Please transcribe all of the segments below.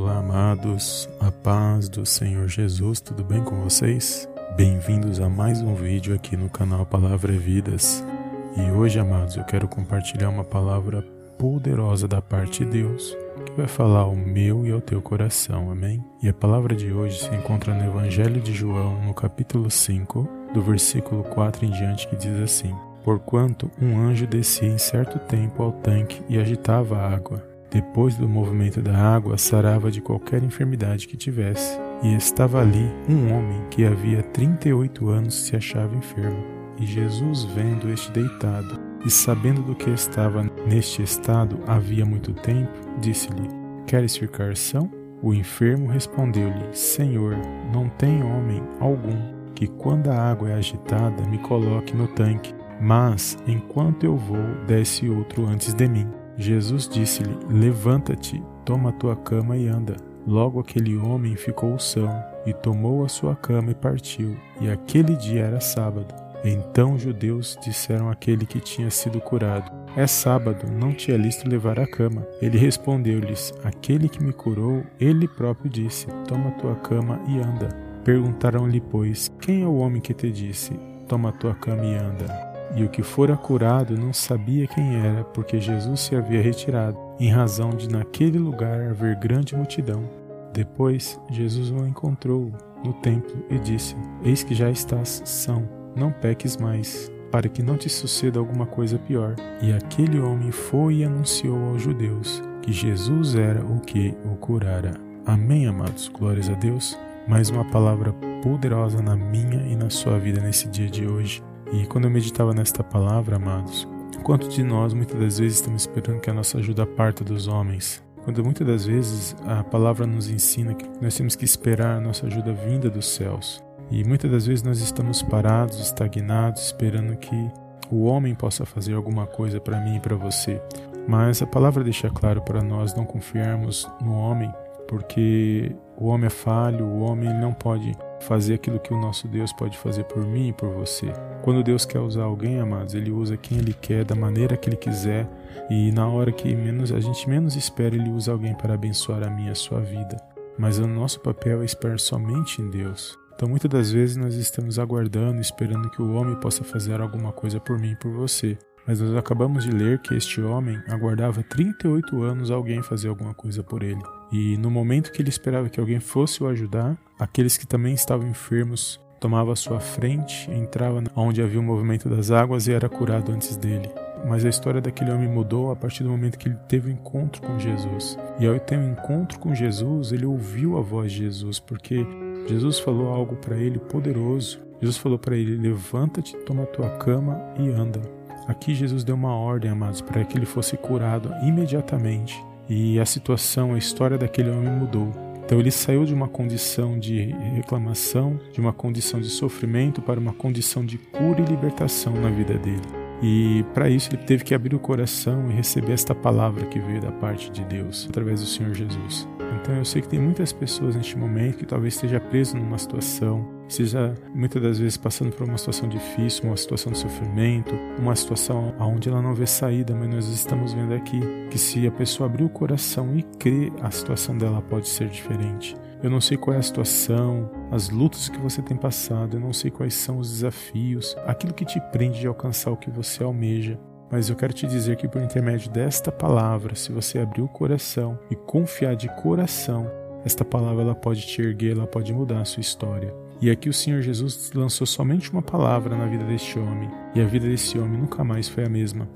Olá, amados, a paz do Senhor Jesus, tudo bem com vocês? Bem-vindos a mais um vídeo aqui no canal Palavra é Vidas. E hoje, amados, eu quero compartilhar uma palavra poderosa da parte de Deus que vai falar ao meu e ao teu coração, amém? E a palavra de hoje se encontra no Evangelho de João, no capítulo 5, do versículo 4 em diante, que diz assim: Porquanto um anjo descia em certo tempo ao tanque e agitava a água depois do movimento da água, sarava de qualquer enfermidade que tivesse. E estava ali um homem que havia 38 anos se achava enfermo. E Jesus, vendo este deitado, e sabendo do que estava neste estado havia muito tempo, disse-lhe: Queres ficar são? O enfermo respondeu-lhe: Senhor, não tem homem algum que, quando a água é agitada, me coloque no tanque, mas enquanto eu vou, desce outro antes de mim. Jesus disse-lhe: Levanta-te, toma a tua cama e anda. Logo aquele homem ficou são, e tomou a sua cama e partiu. E aquele dia era sábado. Então os judeus disseram àquele que tinha sido curado: É sábado, não te é lícito levar a cama. Ele respondeu-lhes: Aquele que me curou, ele próprio disse: Toma a tua cama e anda. Perguntaram-lhe, pois, Quem é o homem que te disse: Toma a tua cama e anda? E o que fora curado não sabia quem era, porque Jesus se havia retirado, em razão de naquele lugar haver grande multidão. Depois, Jesus o encontrou no templo e disse: Eis que já estás são, não peques mais, para que não te suceda alguma coisa pior. E aquele homem foi e anunciou aos judeus que Jesus era o que o curara. Amém, amados. Glórias a Deus. Mais uma palavra poderosa na minha e na sua vida nesse dia de hoje. E quando eu meditava nesta palavra, amados, quanto de nós muitas das vezes estamos esperando que a nossa ajuda parta dos homens? Quando muitas das vezes a palavra nos ensina que nós temos que esperar a nossa ajuda vinda dos céus. E muitas das vezes nós estamos parados, estagnados, esperando que o homem possa fazer alguma coisa para mim e para você. Mas a palavra deixa claro para nós não confiarmos no homem, porque o homem é falho, o homem não pode fazer aquilo que o nosso Deus pode fazer por mim e por você. Quando Deus quer usar alguém, amados, ele usa quem ele quer, da maneira que ele quiser, e na hora que menos a gente menos espera, ele usa alguém para abençoar a minha e a sua vida. Mas o nosso papel é esperar somente em Deus. Então, muitas das vezes nós estamos aguardando, esperando que o homem possa fazer alguma coisa por mim e por você. Mas nós acabamos de ler que este homem aguardava 38 anos alguém fazer alguma coisa por ele. E no momento que ele esperava que alguém fosse o ajudar, aqueles que também estavam enfermos tomava a sua frente, entrava onde havia o movimento das águas e era curado antes dele. Mas a história daquele homem mudou a partir do momento que ele teve o um encontro com Jesus. E ao ter um encontro com Jesus, ele ouviu a voz de Jesus, porque Jesus falou algo para ele poderoso. Jesus falou para ele: Levanta-te, toma a tua cama e anda. Aqui Jesus deu uma ordem, amados, para que ele fosse curado imediatamente. E a situação, a história daquele homem mudou. Então ele saiu de uma condição de reclamação, de uma condição de sofrimento, para uma condição de cura e libertação na vida dele. E para isso ele teve que abrir o coração e receber esta palavra que veio da parte de Deus através do Senhor Jesus. Então eu sei que tem muitas pessoas neste momento que talvez esteja preso numa situação seja muitas das vezes passando por uma situação difícil, uma situação de sofrimento, uma situação onde ela não vê saída, mas nós estamos vendo aqui que se a pessoa abrir o coração e crer, a situação dela pode ser diferente. Eu não sei qual é a situação, as lutas que você tem passado, eu não sei quais são os desafios, aquilo que te prende de alcançar o que você almeja. Mas eu quero te dizer que por intermédio desta palavra, se você abrir o coração e confiar de coração, esta palavra ela pode te erguer, ela pode mudar a sua história. E aqui o Senhor Jesus lançou somente uma palavra na vida deste homem, e a vida desse homem nunca mais foi a mesma.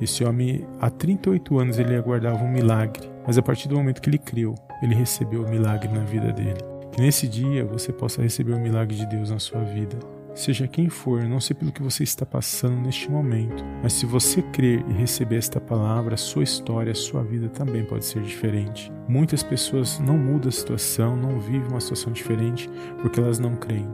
Esse homem, há 38 anos, ele aguardava um milagre, mas a partir do momento que ele creu, ele recebeu o milagre na vida dele. Que nesse dia você possa receber o milagre de Deus na sua vida. Seja quem for, não sei pelo que você está passando neste momento, mas se você crer e receber esta palavra, sua história, sua vida também pode ser diferente. Muitas pessoas não mudam a situação, não vivem uma situação diferente porque elas não creem.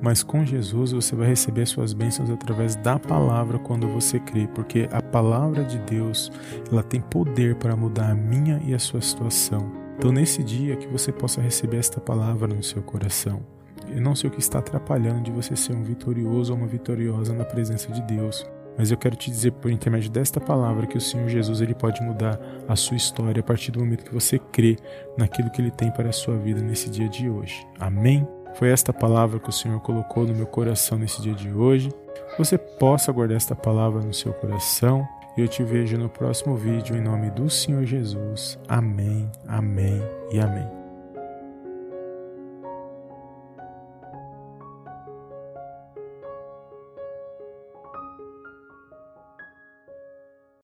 Mas com Jesus você vai receber suas bênçãos através da palavra quando você crê, porque a palavra de Deus, ela tem poder para mudar a minha e a sua situação. Então nesse dia que você possa receber esta palavra no seu coração. Eu não sei o que está atrapalhando de você ser um vitorioso ou uma vitoriosa na presença de Deus. mas eu quero te dizer por intermédio desta palavra que o Senhor Jesus ele pode mudar a sua história a partir do momento que você crê naquilo que ele tem para a sua vida nesse dia de hoje. Amém? Foi esta palavra que o Senhor colocou no meu coração nesse dia de hoje. Você possa guardar esta palavra no seu coração. E eu te vejo no próximo vídeo em nome do Senhor Jesus. Amém, amém e amém.